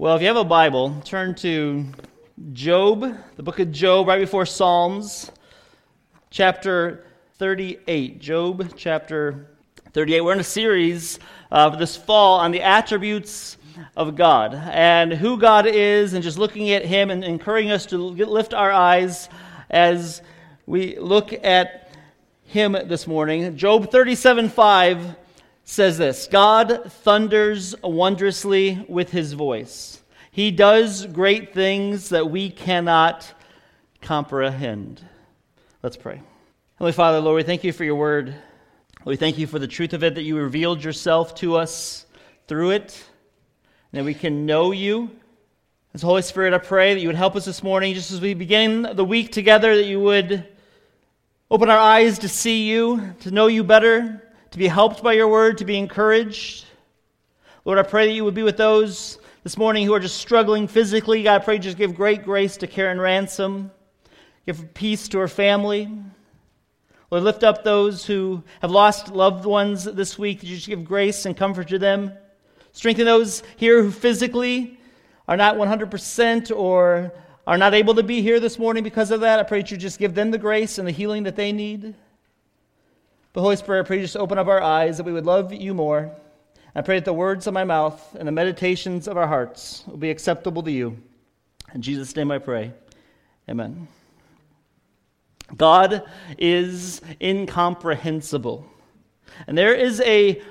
Well, if you have a Bible, turn to Job, the book of Job, right before Psalms, chapter 38. Job, chapter 38. We're in a series uh, this fall on the attributes of God and who God is, and just looking at Him and encouraging us to lift our eyes as we look at Him this morning. Job 37 5 says this God thunders wondrously with his voice. He does great things that we cannot comprehend. Let's pray. Holy Father, Lord, we thank you for your word. We thank you for the truth of it, that you revealed yourself to us through it, and that we can know you. As Holy Spirit, I pray that you would help us this morning, just as we begin the week together, that you would open our eyes to see you, to know you better, to be helped by your word, to be encouraged. Lord, I pray that you would be with those this morning who are just struggling physically. God, I pray you just give great grace to Karen Ransom. Give peace to her family. Lord, lift up those who have lost loved ones this week. That you just give grace and comfort to them. Strengthen those here who physically are not 100% or are not able to be here this morning because of that. I pray that you just give them the grace and the healing that they need. But Holy Spirit, I pray you just open up our eyes that we would love you more. I pray that the words of my mouth and the meditations of our hearts will be acceptable to you. In Jesus' name I pray. Amen. God is incomprehensible. And there is a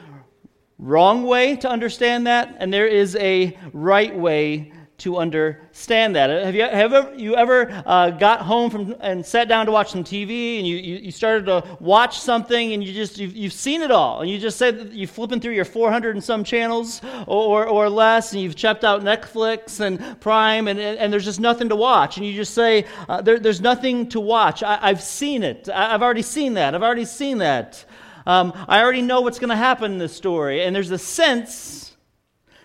wrong way to understand that, and there is a right way to understand that. Have you, have you ever uh, got home from and sat down to watch some TV and you, you, you started to watch something and you just you've, you've, seen it all and you just said you're flipping through your 400 and some channels or, or less and you've checked out Netflix and Prime and, and there's just nothing to watch and you just say uh, there, there's nothing to watch. I, have seen it. I, have already seen that. I've already seen that. Um, I already know what's going to happen in this story and there's a sense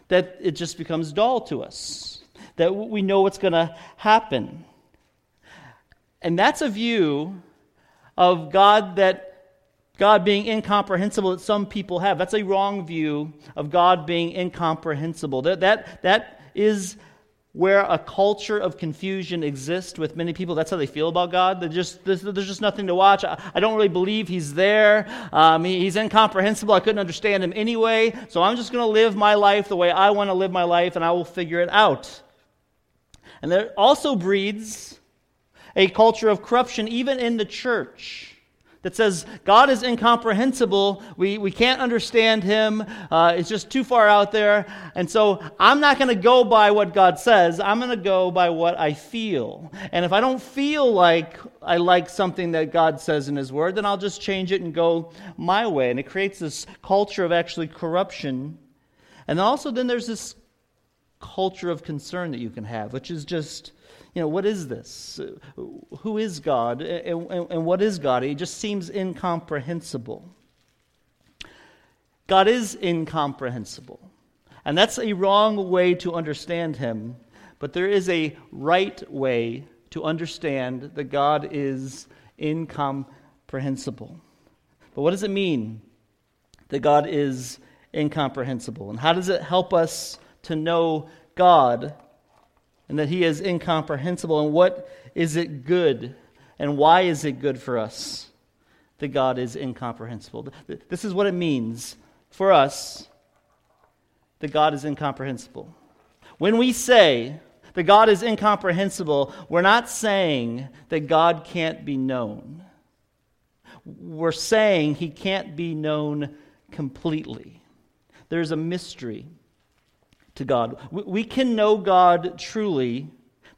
that it just becomes dull to us that we know what's going to happen. And that's a view of God that God being incomprehensible that some people have. That's a wrong view of God being incomprehensible. That, that, that is where a culture of confusion exists with many people. That's how they feel about God. Just, there's, there's, just nothing to watch. I, I don't really believe He's there. Um, he, he's incomprehensible. I couldn't understand Him anyway. So I'm just going to live my life the way I want to live my life, and I will figure it out. And that also breeds a culture of corruption, even in the church, that says God is incomprehensible. We, we can't understand him. Uh, it's just too far out there. And so I'm not going to go by what God says. I'm going to go by what I feel. And if I don't feel like I like something that God says in his word, then I'll just change it and go my way. And it creates this culture of actually corruption. And also, then there's this culture of concern that you can have, which is just, you know, what is this? Who is God? And, and, and what is God? It just seems incomprehensible. God is incomprehensible. And that's a wrong way to understand him, but there is a right way to understand that God is incomprehensible. But what does it mean that God is incomprehensible? And how does it help us to know God and that He is incomprehensible. And what is it good? And why is it good for us that God is incomprehensible? This is what it means for us that God is incomprehensible. When we say that God is incomprehensible, we're not saying that God can't be known. We're saying He can't be known completely. There's a mystery to God. We can know God truly,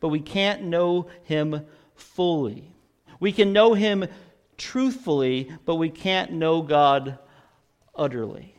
but we can't know Him fully. We can know Him truthfully, but we can't know God utterly.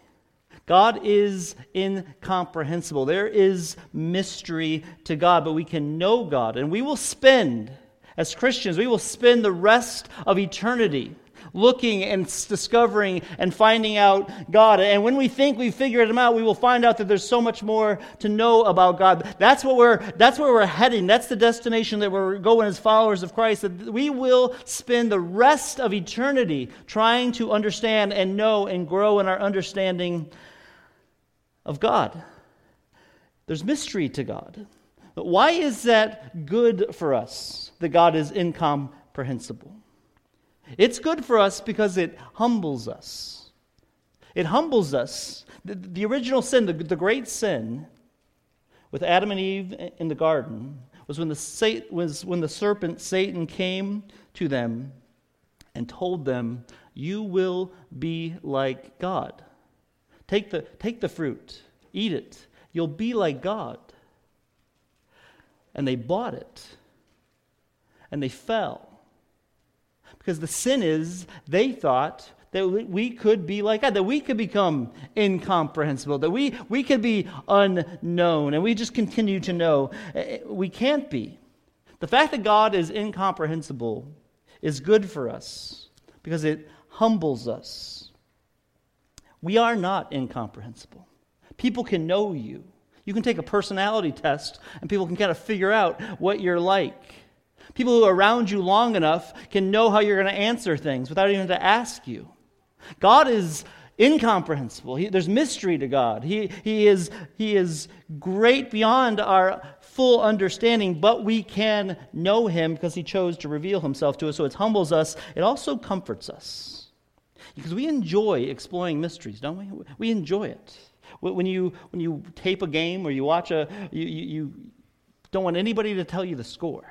God is incomprehensible. There is mystery to God, but we can know God. And we will spend, as Christians, we will spend the rest of eternity looking and discovering and finding out God. And when we think we've figured him out, we will find out that there's so much more to know about God. That's what we're that's where we're heading. That's the destination that we're going as followers of Christ. That we will spend the rest of eternity trying to understand and know and grow in our understanding of God. There's mystery to God. But why is that good for us, that God is incomprehensible? It's good for us because it humbles us. It humbles us. The, the original sin, the, the great sin with Adam and Eve in the garden, was when the, was when the serpent, Satan, came to them and told them, You will be like God. Take the, take the fruit, eat it. You'll be like God. And they bought it. And they fell. Because the sin is, they thought that we could be like God, that we could become incomprehensible, that we, we could be unknown, and we just continue to know. Eh, eh, we can't be. The fact that God is incomprehensible is good for us because it humbles us. We are not incomprehensible. People can know you. You can take a personality test, and people can kind of figure out what you're like. People who are around you long enough can know how you're going to answer things without even to ask you. God is incomprehensible. He, there's mystery to God. He, he, is, he is great beyond our full understanding, but we can know Him because He chose to reveal Himself to us. So it humbles us, it also comforts us. Because we enjoy exploring mysteries, don't we? We enjoy it. When you, when you tape a game or you watch a, you, you, you don't want anybody to tell you the score.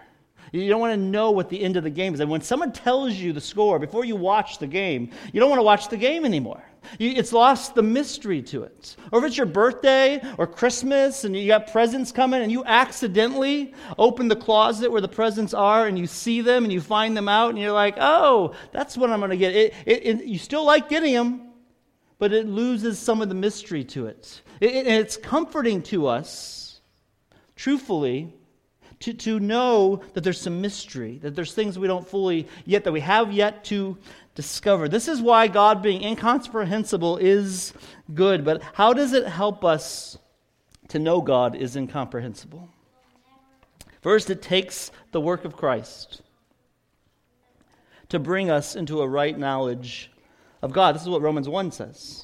You don't want to know what the end of the game is. And when someone tells you the score before you watch the game, you don't want to watch the game anymore. It's lost the mystery to it. Or if it's your birthday or Christmas and you got presents coming and you accidentally open the closet where the presents are and you see them and you find them out and you're like, oh, that's what I'm going to get. It, it, it, you still like getting them, but it loses some of the mystery to it. it it's comforting to us, truthfully to, to know that there's some mystery, that there's things we don't fully yet, that we have yet to discover. This is why God being incomprehensible is good. But how does it help us to know God is incomprehensible? First, it takes the work of Christ to bring us into a right knowledge of God. This is what Romans 1 says.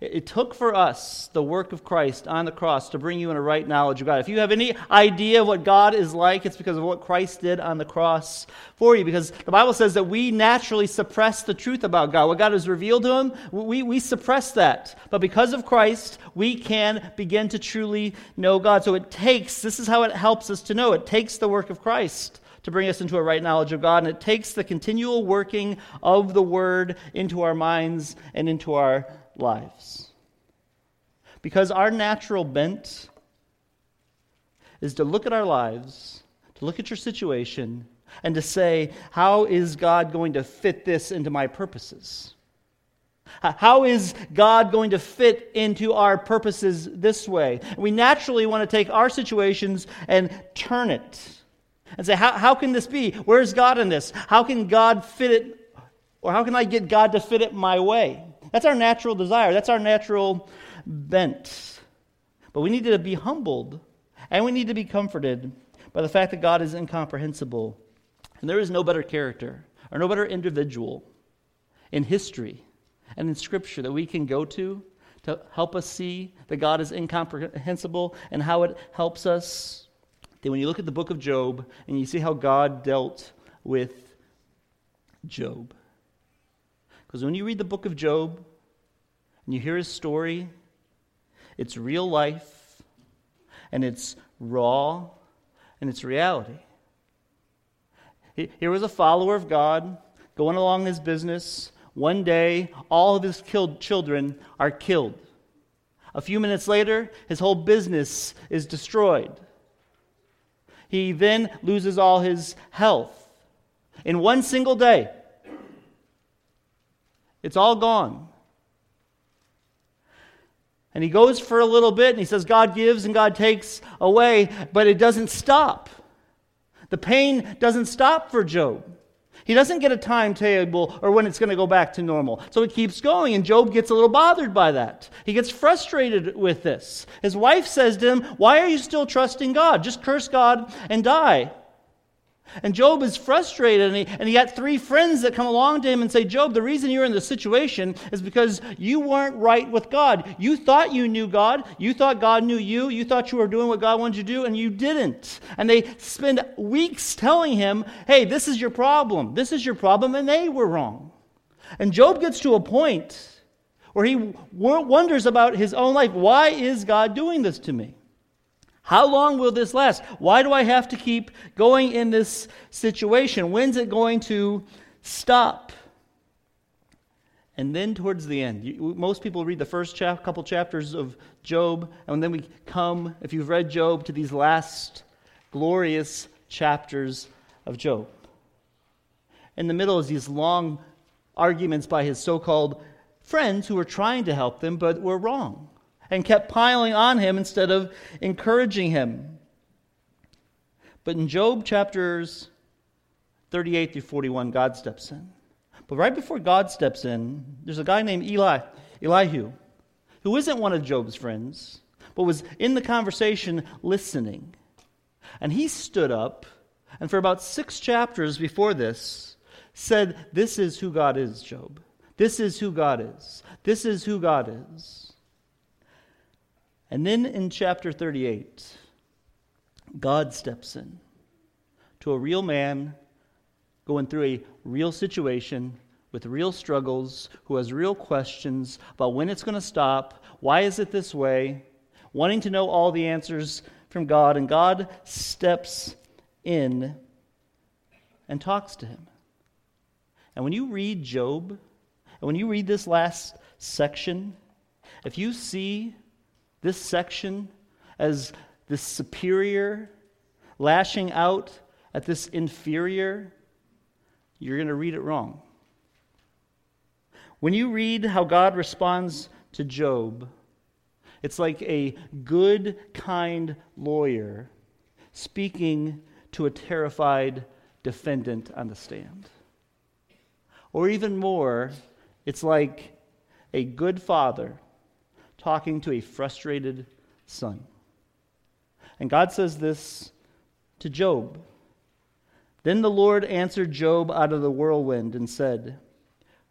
It took for us the work of Christ on the cross to bring you in a right knowledge of God. If you have any idea of what God is like, it's because of what Christ did on the cross for you. Because the Bible says that we naturally suppress the truth about God. What God has revealed to him, we, we suppress that. But because of Christ, we can begin to truly know God. So it takes, this is how it helps us to know, it takes the work of Christ to bring us into a right knowledge of God. And it takes the continual working of the Word into our minds and into our lives. Because our natural bent is to look at our lives, to look at your situation, and to say, How is God going to fit this into my purposes? How is God going to fit into our purposes this way? We naturally want to take our situations and turn it and say, how, how can this be? Where's God in this? How can God fit it, or how can I get God to fit it my way? That's our natural desire, that's our natural bent. But we need to be humbled and we need to be comforted by the fact that God is incomprehensible. And there is no better character or no better individual in history and in Scripture that we can go to to help us see that God is incomprehensible and how it helps us. Then, when you look at the book of Job and you see how God dealt with Job, because when you read the book of Job and you hear his story, it's real life and it's raw and it's reality. Here was a follower of God going along his business. One day, all of his killed children are killed. A few minutes later, his whole business is destroyed. He then loses all his health. In one single day, it's all gone. And he goes for a little bit and he says, God gives and God takes away, but it doesn't stop. The pain doesn't stop for Job. He doesn't get a timetable or when it's going to go back to normal. So it keeps going, and Job gets a little bothered by that. He gets frustrated with this. His wife says to him, Why are you still trusting God? Just curse God and die. And Job is frustrated, and he, and he got three friends that come along to him and say, Job, the reason you're in this situation is because you weren't right with God. You thought you knew God. You thought God knew you. You thought you were doing what God wanted you to do, and you didn't. And they spend weeks telling him, hey, this is your problem. This is your problem, and they were wrong. And Job gets to a point where he wonders about his own life. Why is God doing this to me? How long will this last? Why do I have to keep going in this situation? When's it going to stop? And then towards the end, you, most people read the first couple chapters of Job, and then we come, if you've read Job, to these last glorious chapters of Job. In the middle is these long arguments by his so called friends who were trying to help them but were wrong and kept piling on him instead of encouraging him. But in Job chapters 38 through 41, God steps in. But right before God steps in, there's a guy named Eli, Elihu, who isn't one of Job's friends, but was in the conversation listening. And he stood up, and for about six chapters before this, said, This is who God is, Job. This is who God is. This is who God is. And then in chapter 38, God steps in to a real man going through a real situation with real struggles, who has real questions about when it's going to stop, why is it this way, wanting to know all the answers from God. And God steps in and talks to him. And when you read Job, and when you read this last section, if you see this section as this superior lashing out at this inferior, you're going to read it wrong. When you read how God responds to Job, it's like a good, kind lawyer speaking to a terrified defendant on the stand. Or even more, it's like a good father talking to a frustrated son. And God says this to Job. Then the Lord answered Job out of the whirlwind and said,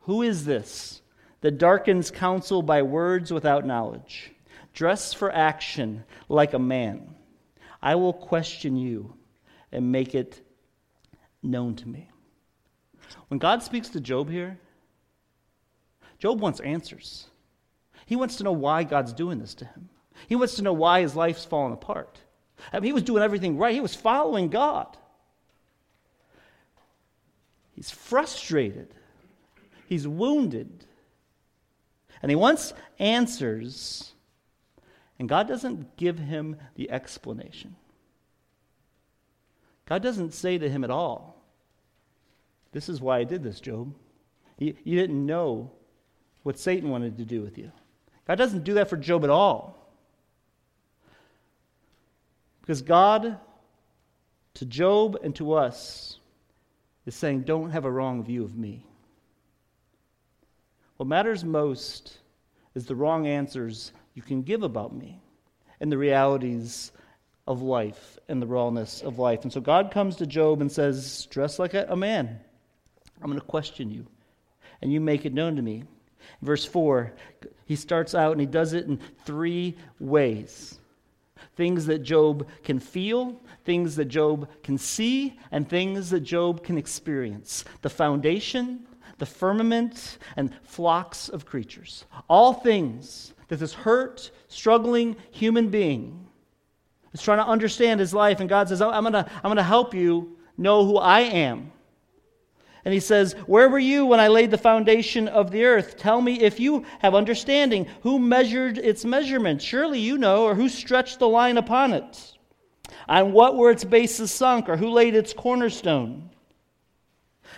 Who is this that darkens counsel by words without knowledge? Dress for action like a man. I will question you and make it known to me. When God speaks to Job here, Job wants answers. He wants to know why God's doing this to him. He wants to know why his life's fallen apart. I mean, he was doing everything right, he was following God. He's frustrated, he's wounded, and he wants answers, and God doesn't give him the explanation. God doesn't say to him at all, This is why I did this, Job. You, you didn't know what Satan wanted to do with you. God doesn't do that for Job at all. Because God, to Job and to us, is saying, don't have a wrong view of me. What matters most is the wrong answers you can give about me and the realities of life and the rawness of life. And so God comes to Job and says, Dress like a, man. I'm going to question you, and you make it known to me. Verse 4, he starts out and he does it in three ways things that Job can feel, things that Job can see, and things that Job can experience. The foundation, the firmament, and flocks of creatures. All things that this hurt, struggling human being is trying to understand his life, and God says, oh, I'm going to I'm going to help you know who I am. And he says, Where were you when I laid the foundation of the earth? Tell me if you have understanding. Who measured its measurement? Surely you know, or who stretched the line upon it? On what were its bases sunk, or who laid its cornerstone?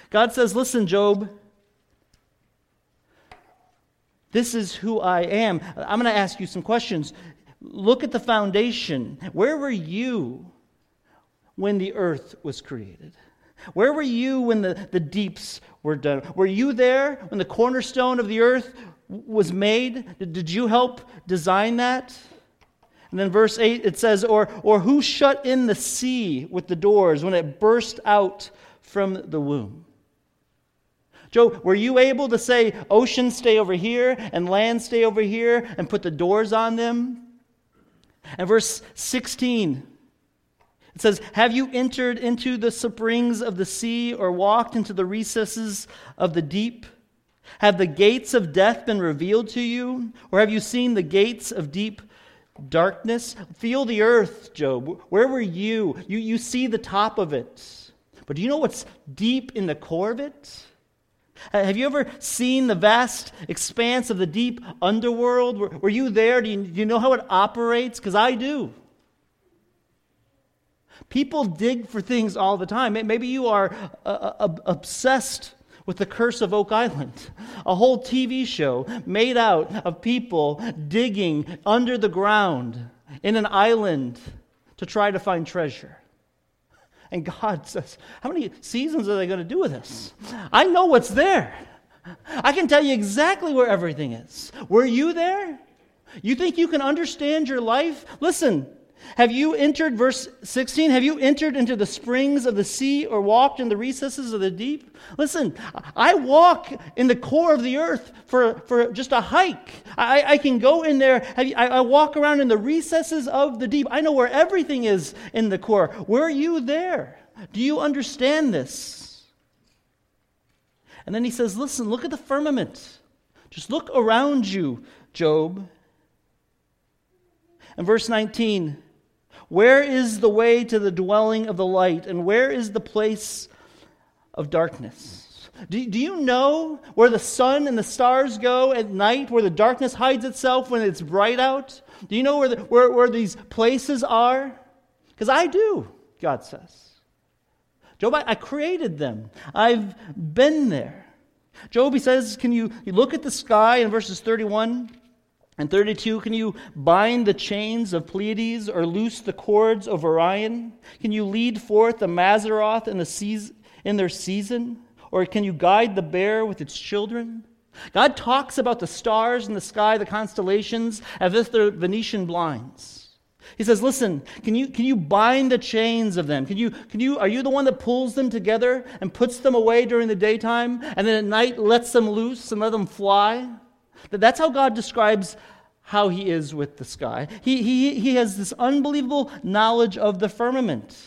God says, Listen, Job, this is who I am. I'm going to ask you some questions. Look at the foundation. Where were you when the earth was created? Where were you when the, the deeps were done? Were you there when the cornerstone of the earth was made? Did, did you help design that? And then verse 8 it says, or, or who shut in the sea with the doors when it burst out from the womb? Joe, were you able to say, ocean stay over here and land stay over here and put the doors on them? And verse 16, it says, Have you entered into the springs of the sea or walked into the recesses of the deep? Have the gates of death been revealed to you? Or have you seen the gates of deep darkness? Feel the earth, Job. Where were you? You, you see the top of it. But do you know what's deep in the core of it? Uh, have you ever seen the vast expanse of the deep underworld? Were, were you there? Do you, do you know how it operates? Because I do. People dig for things all the time. Maybe you are uh, uh, obsessed with the curse of Oak Island, a whole TV show made out of people digging under the ground in an island to try to find treasure. And God says, How many seasons are they going to do with this? I know what's there. I can tell you exactly where everything is. Were you there? You think you can understand your life? Listen, have you entered, verse 16, have you entered into the springs of the sea or walked in the recesses of the deep? Listen, I walk in the core of the earth for, for just a hike. I, I can go in there, I, I walk around in the recesses of the deep. I know where everything is in the core. Were you there? Do you understand this? And then he says, Listen, look at the firmament. Just look around you, Job. And verse 19, where is the way to the dwelling of the light, and where is the place of darkness? Do, do you know where the sun and the stars go at night, where the darkness hides itself when it's bright out? Do you know where, the, where, where these places are? Because I do, God says. Job, I, I created them, I've been there. Job, he says, Can you, you look at the sky in verses 31? And 32, can you bind the chains of Pleiades or loose the cords of Orion? Can you lead forth the Mazzaroth in, the season, in their season? Or can you guide the bear with its children? God talks about the stars in the sky, the constellations, as if they're Venetian blinds. He says, Listen, can you, can you bind the chains of them? Can you, can you, are you the one that pulls them together and puts them away during the daytime and then at night lets them loose and let them fly? That's how God describes how he is with the sky. He, he, he has this unbelievable knowledge of the firmament.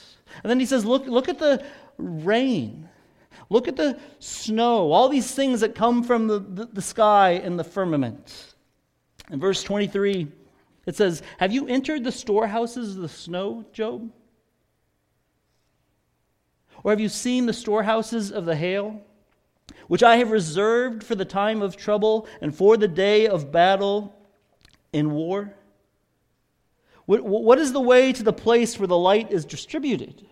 And then he says, look, look at the rain. Look at the snow, all these things that come from the, the, the sky and the firmament. In verse 23, it says, Have you entered the storehouses of the snow, Job? Or have you seen the storehouses of the hail? Which I have reserved for the time of trouble and for the day of battle in war? What is the way to the place where the light is distributed?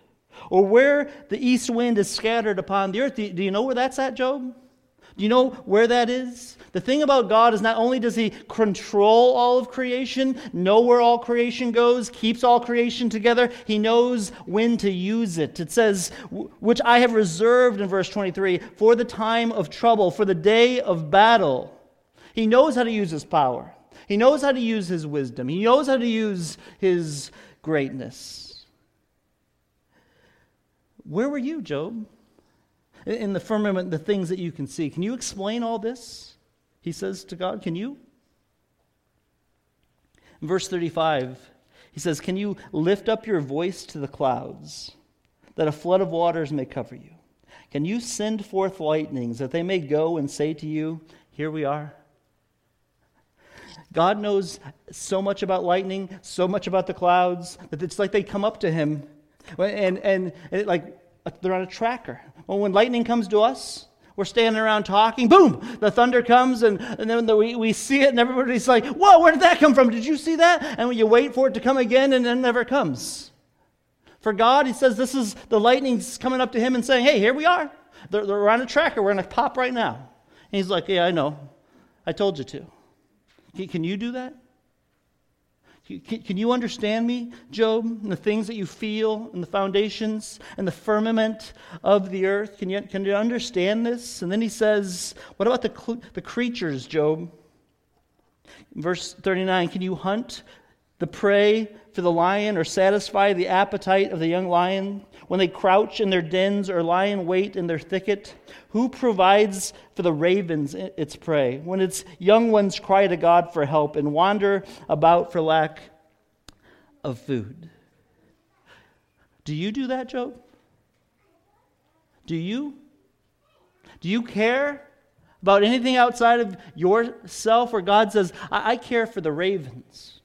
Or where the east wind is scattered upon the earth? Do you know where that's at, Job? Do you know where that is? The thing about God is not only does He control all of creation, know where all creation goes, keeps all creation together, He knows when to use it. It says, which I have reserved in verse 23 for the time of trouble, for the day of battle. He knows how to use His power, He knows how to use His wisdom, He knows how to use His greatness. Where were you, Job? In the firmament the things that you can see. Can you explain all this? He says to God, Can you? In verse 35, he says, Can you lift up your voice to the clouds, that a flood of waters may cover you? Can you send forth lightnings, that they may go and say to you, Here we are? God knows so much about lightning, so much about the clouds, that it's like they come up to him and, and, and like they're on a tracker. Well, when lightning comes to us, we're standing around talking, boom, the thunder comes, and, and then the, we, we see it, and everybody's like, whoa, where did that come from? Did you see that? And you wait for it to come again, and it never comes. For God, He says, this is the lightning's coming up to Him and saying, hey, here we are. They're, they're on a tracker. We're going to pop right now. And He's like, yeah, I know. I told you to. Can you do that? Can you understand me, Job, and the things that you feel, and the foundations and the firmament of the earth? Can you, can you understand this? And then he says, What about the, the creatures, Job? verse 39 Can you hunt the prey for the lion or satisfy the appetite of the young lion? When they crouch in their dens or lie in wait in their thicket? Who provides for the ravens its prey? When its young ones cry to God for help and wander about for lack of food? Do you do that, Job? Do you? Do you care about anything outside of yourself where God says, I, I care for the ravens,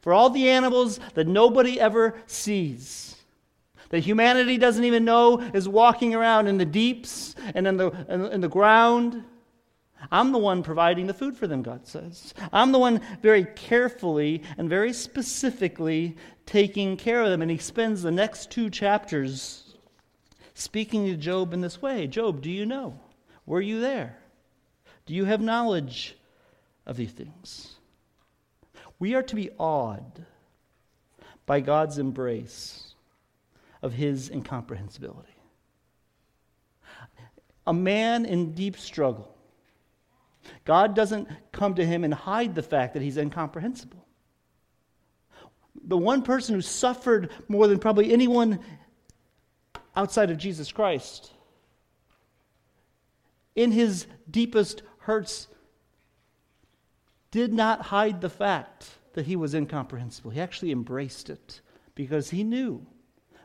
for all the animals that nobody ever sees? That humanity doesn't even know is walking around in the deeps and in the, in, in, the ground. I'm the one providing the food for them, God says. I'm the one very carefully and very specifically taking care of them. And he spends the next two chapters speaking to Job in this way Job, do you know? Were you there? Do you have knowledge of these things? We are to be awed by God's embrace of his incomprehensibility. A man in deep struggle. God doesn't come to him and hide the fact that he's incomprehensible. The one person who suffered more than probably anyone outside of Jesus Christ. In his deepest hurts, did not hide the fact that he was incomprehensible. He actually embraced it because he knew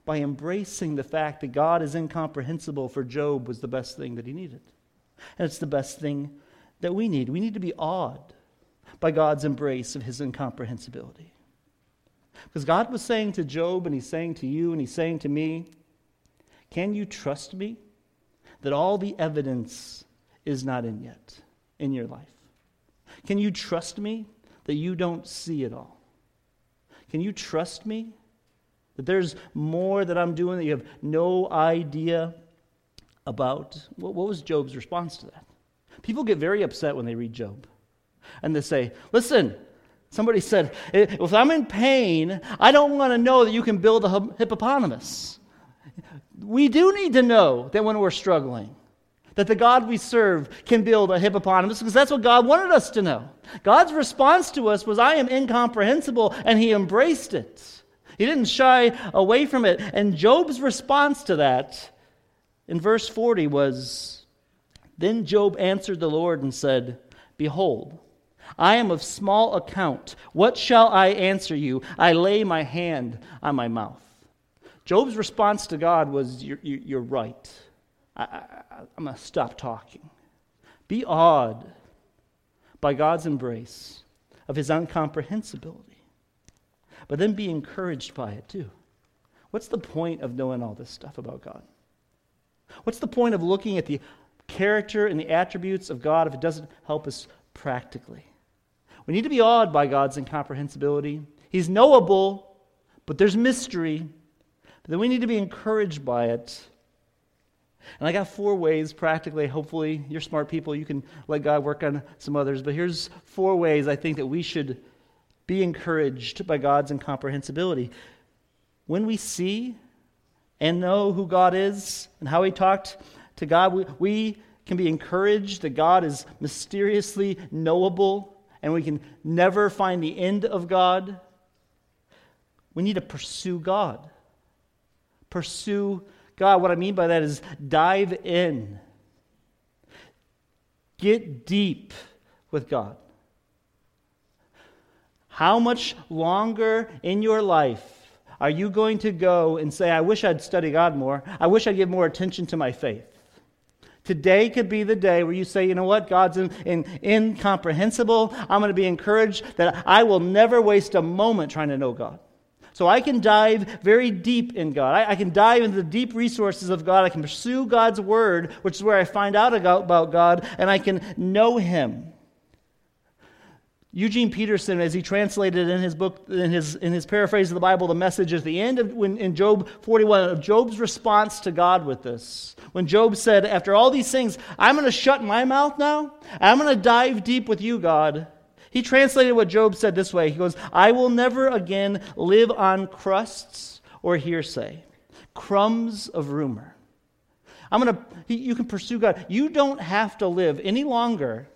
by embracing the fact that God is incomprehensible for Job was the best thing that he needed. And it's the best thing that we need. We need to be awed by God's embrace of his incomprehensibility. Because God was saying to Job, and he's saying to you, and he's saying to me, can you trust me that all the evidence is not in yet in your life? Can you trust me that you don't see it all? Can you trust me that there's more that I'm doing that you have no idea about? What was Job's response to that? People get very upset when they read Job. And they say, listen, somebody said, if I'm in pain, I don't want to know that you can build a hippopotamus we do need to know that when we're struggling, that the God we serve can build a hippopotamus because that's what God wanted us to know. God's response to us was, I am incomprehensible, and he embraced it. He didn't shy away from it. And Job's response to that in verse 40 was Then Job answered the Lord and said, Behold, I am of small account. What shall I answer you? I lay my hand on my mouth. Job's response to God was, You're, you're right. I, am going to stop talking. Be awed by God's embrace of his incomprehensibility, but then be encouraged by it too. What's the point of knowing all this stuff about God? What's the point of looking at the character and the attributes of God if it doesn't help us practically? We need to be awed by God's incomprehensibility. He's knowable, but there's mystery. But then we need to be encouraged by it. And I got four ways, practically. Hopefully, you're smart people. You can let God work on some others. But here's four ways I think that we should be encouraged by God's incomprehensibility. When we see and know who God is and how He talked to God, we, we can be encouraged that God is mysteriously knowable and we can never find the end of God. We need to pursue God. Pursue God. What I mean by that is dive in, get deep with God. How much longer in your life are you going to go and say, I wish I'd study God more? I wish I'd give more attention to my faith? Today could be the day where you say, you know what, God's in, in, incomprehensible. I'm going to be encouraged that I will never waste a moment trying to know God. So I can dive very deep in God. I, I, can dive into the deep resources of God. I can pursue God's word, which is where I find out about God, and I can know Him. Eugene Peterson, as he translated in his book, in his, in his paraphrase of the Bible, the message at the end of when, in Job 41 of Job's response to God with this. When Job said, After all these things, I'm going to shut my mouth now. I'm going to dive deep with you, God. He translated what Job said this way He goes, I will never again live on crusts or hearsay, crumbs of rumor. I'm going to, you can pursue God. You don't have to live any longer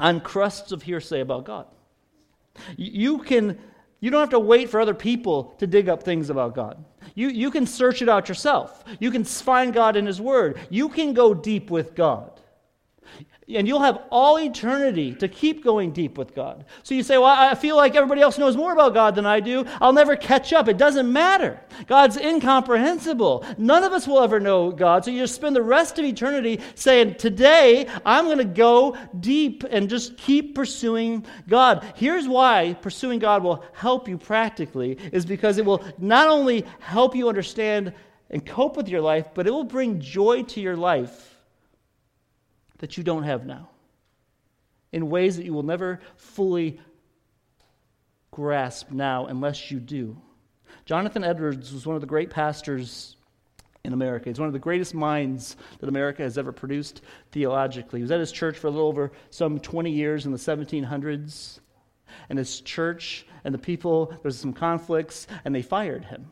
on crusts of hearsay about God. You can You don't have to wait for other people to dig up things about God. You, you can search it out yourself. You can find God in His Word. You can go deep with God. And you'll have all eternity to keep going deep with God. So you say, Well, I feel like everybody else knows more about God than I do. I'll never catch up. It doesn't matter. God's incomprehensible. None of us will ever know God. So you just spend the rest of eternity saying, Today, I'm going to go deep and just keep pursuing God. Here's why pursuing God will help you practically, is because it will not only help you understand and cope with your life, but it will bring joy to your life that you don't have now in ways that you will never fully grasp now unless you do. Jonathan Edwards was one of the great pastors in America. He's one of the greatest minds that America has ever produced theologically. He was at his church for a little over some 20 years in the 1700s. And his church and the people, there was some conflicts, and they fired him.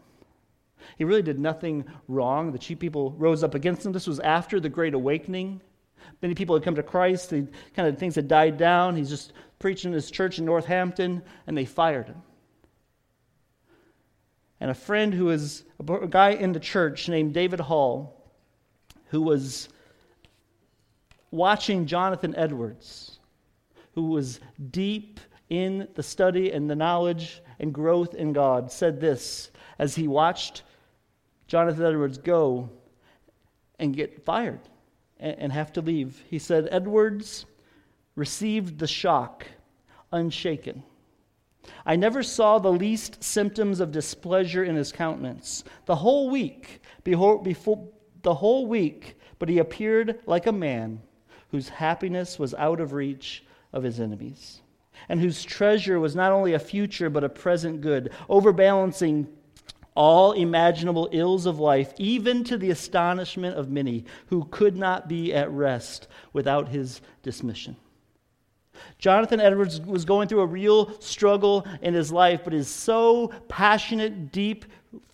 He really did nothing wrong. The cheap people rose up against him. This was after the Great Awakening. Many people had come to Christ. The kind of things had died down. He's just preaching in his church in Northampton, and they fired him. And a friend who was a guy in the church named David Hall, who was watching Jonathan Edwards, who was deep in the study and the knowledge and growth in God, said this as he watched Jonathan Edwards go and get fired and have to leave. He said, Edwards received the shock unshaken. I never saw the least symptoms of displeasure in his countenance. The whole week, before, before, the whole week, but he appeared like a man whose happiness was out of reach of his enemies, and whose treasure was not only a future but a present good, overbalancing all imaginable ills of life, even to the astonishment of many who could not be at rest without his dismission. Jonathan Edwards was going through a real struggle in his life, but his so passionate, deep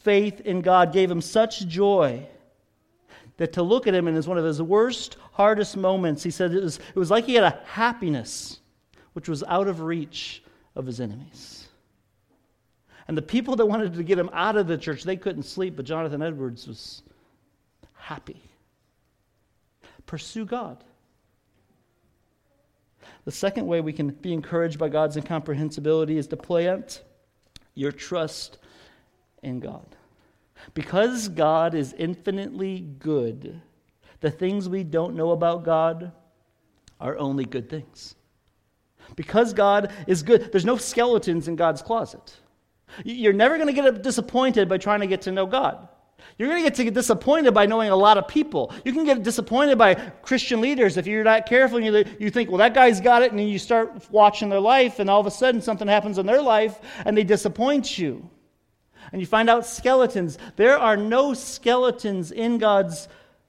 faith in God gave him such joy that to look at him in his, one of his worst, hardest moments, he said it was, it was like he had a happiness which was out of reach of his enemies. And the people that wanted to get him out of the church, they couldn't sleep, but Jonathan Edwards was happy. Pursue God. The second way we can be encouraged by God's incomprehensibility is to plant your trust in God. Because God is infinitely good, the things we don't know about God are only good things. Because God is good, there's no skeletons in God's closet. You're never going to get disappointed by trying to get to know God. You're going to get disappointed by knowing a lot of people. You can get disappointed by Christian leaders if you're not careful and you, you think, well, that guy's got it, and then you start watching their life, and all of a sudden something happens in their life, and they disappoint you. And you find out skeletons. There are no skeletons in God's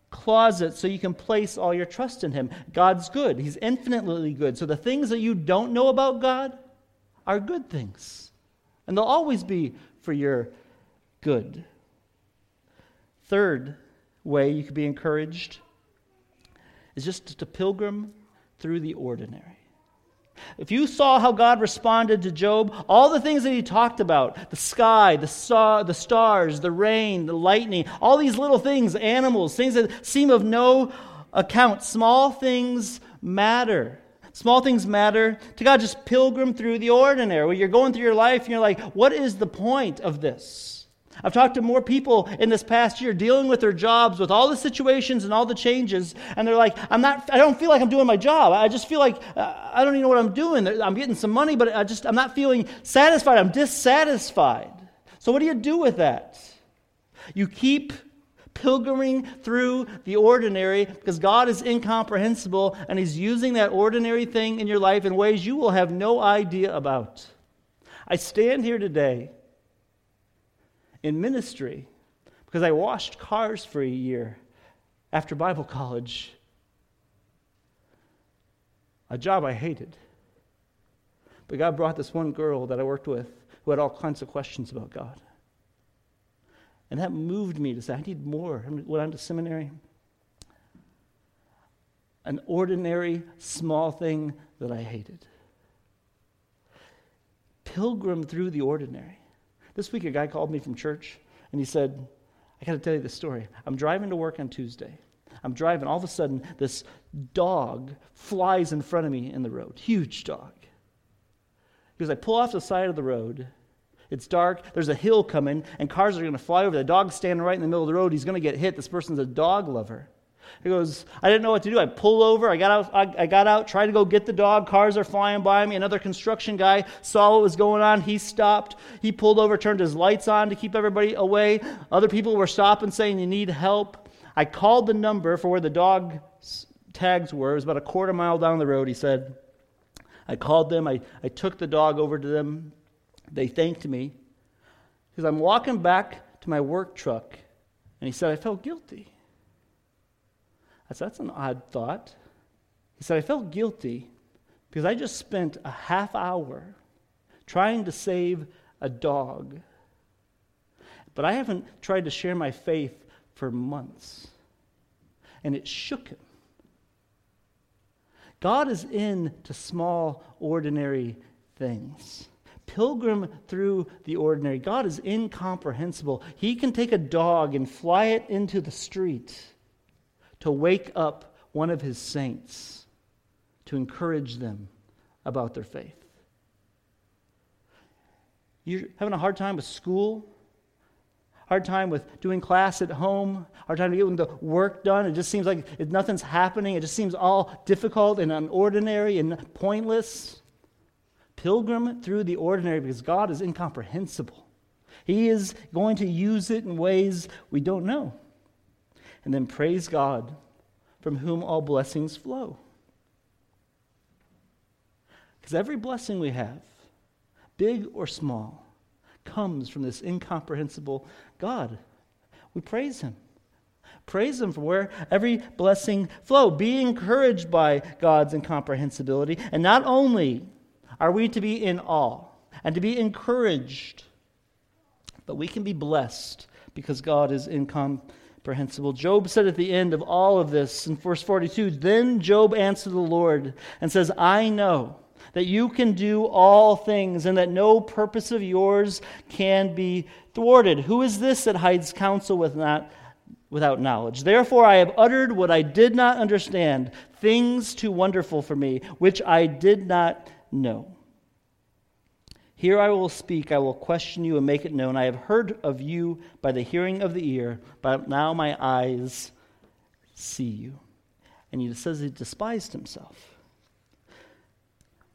closet, so you can place all your trust in Him. God's good, He's infinitely good. So the things that you don't know about God are good things and they'll always be for your good. Third way you could be encouraged is just to pilgrim through the ordinary. If you saw how God responded to Job, all the things that he talked about the sky, the, star, the stars, the rain, the lightning, all these little things, animals, things that seem of no account, small things matter. Small things matter. To God, just pilgrim through the ordinary. When you're going through your life and you're like, what is the point of this? I've talked to more people in this past year dealing with their jobs, with all the situations and all the changes, and they're like, I'm not, I don't feel like I'm doing my job. I just feel like uh, I don't even know what I'm doing. I'm getting some money, but I just, I'm not feeling satisfied. I'm dissatisfied. So, what do you do with that? You keep pilgriming through the ordinary because God is incomprehensible and He's using that ordinary thing in your life in ways you will have no idea about. I stand here today in ministry because I washed cars for a year after Bible college, a job I hated. But God brought this one girl that I worked with who had all kinds of questions about God. And that moved me to say, I need more. I went on to seminary. An ordinary, small thing that I hated. Pilgrim through the ordinary. This week, a guy called me from church and he said, I got to tell you this story. I'm driving to work on Tuesday. I'm driving. All of a sudden, this dog flies in front of me in the road. Huge dog. Because I pull off the side of the road. It's dark. There's a hill coming, and cars are going to fly over. The dog's standing right in the middle of the road. He's going to get hit. This person's a dog lover. He goes, I didn't know what to do. I pulled over. I got out. I, I, got out. Tried to go get the dog. Cars are flying by me. Another construction guy saw what was going on. He stopped. He pulled over, turned his lights on to keep everybody away. Other people were stopping, saying, "You need help." I called the number for where the dog tags were. It was about a quarter mile down the road. He said, I called them. I, I took the dog over to them. They thanked me because I'm walking back to my work truck, and he said, I felt guilty. I said, That's an odd thought. He said, I felt guilty because I just spent a half hour trying to save a dog. But I haven't tried to share my faith for months. And it shook him. God is into small, ordinary things. Pilgrim through the ordinary. God is incomprehensible. He can take a dog and fly it into the street to wake up one of his saints, to encourage them about their faith. You're having a hard time with school, hard time with doing class at home, hard time getting the work done. It just seems like nothing's happening. It just seems all difficult and unordinary and pointless. Pilgrim through the ordinary because God is incomprehensible. He is going to use it in ways we don't know and then praise God from whom all blessings flow. Because every blessing we have, big or small, comes from this incomprehensible God. We praise Him. Praise Him for where every blessing flow. Be encouraged by God's incomprehensibility. And not only are we to be in awe and to be encouraged, but we can be blessed because God is incomprehensible. Job said at the end of all of this in verse 42 Then Job answered the Lord and says, I know that you can do all things and that no purpose of yours can be thwarted. Who is this that hides counsel with not, without knowledge? Therefore, I have uttered what I did not understand, things too wonderful for me, which I did not know. Here I will speak, I will question you and make it known. I have heard of you by the hearing of the ear, but now my eyes see you. And he says he despised himself.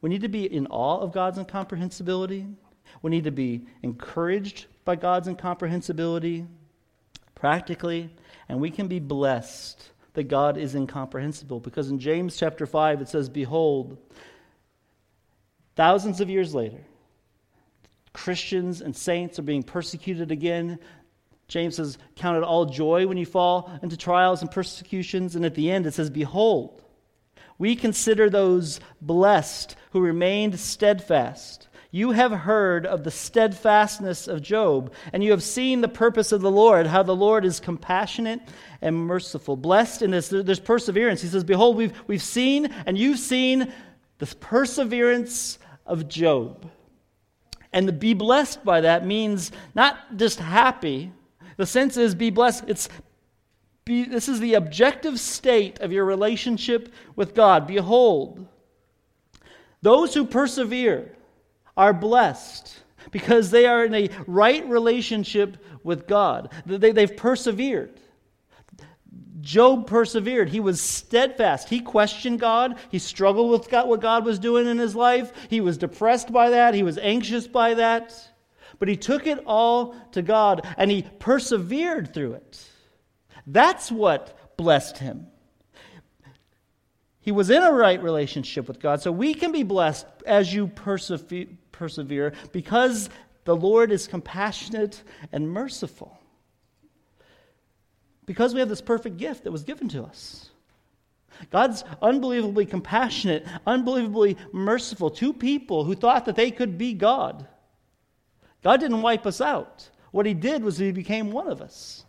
We need to be in awe of God's incomprehensibility. We need to be encouraged by God's incomprehensibility practically, and we can be blessed that God is incomprehensible. Because in James chapter 5, it says, Behold, thousands of years later, Christians and saints are being persecuted again. James says, Count it all joy when you fall into trials and persecutions. And at the end, it says, Behold, we consider those blessed who remained steadfast. You have heard of the steadfastness of Job, and you have seen the purpose of the Lord, how the Lord is compassionate and merciful. Blessed in this, there's perseverance. He says, Behold, we've, we've seen, and you've seen the perseverance of Job. And to be blessed by that means not just happy. The sense is be blessed. It's be, this is the objective state of your relationship with God. Behold, those who persevere are blessed because they are in a right relationship with God. They, they've persevered. Job persevered. He was steadfast. He questioned God. He struggled with God, what God was doing in his life. He was depressed by that. He was anxious by that. But he took it all to God and he persevered through it. That's what blessed him. He was in a right relationship with God. So we can be blessed as you persevere because the Lord is compassionate and merciful. Because we have this perfect gift that was given to us. God's unbelievably compassionate, unbelievably merciful to people who thought that they could be God. God didn't wipe us out. What He did was He became one of us.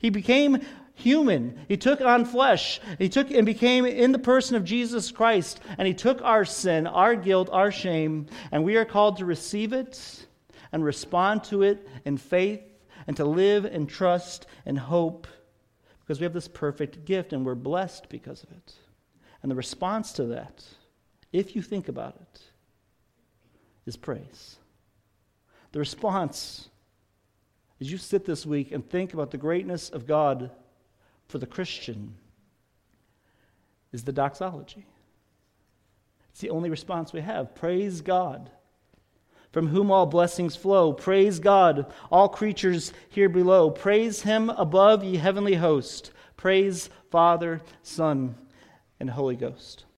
He became human. He took on flesh. He took and became in the person of Jesus Christ, and he took our sin, our guilt, our shame, and we are called to receive it and respond to it in faith and to live in trust and hope because we have this perfect gift and we're blessed because of it. And the response to that, if you think about it, is praise. The response as you sit this week and think about the greatness of God for the Christian is the doxology. It's the only response we have. Praise God, from whom all blessings flow. Praise God, all creatures here below. Praise Him above, ye heavenly host. Praise Father, Son, and Holy Ghost.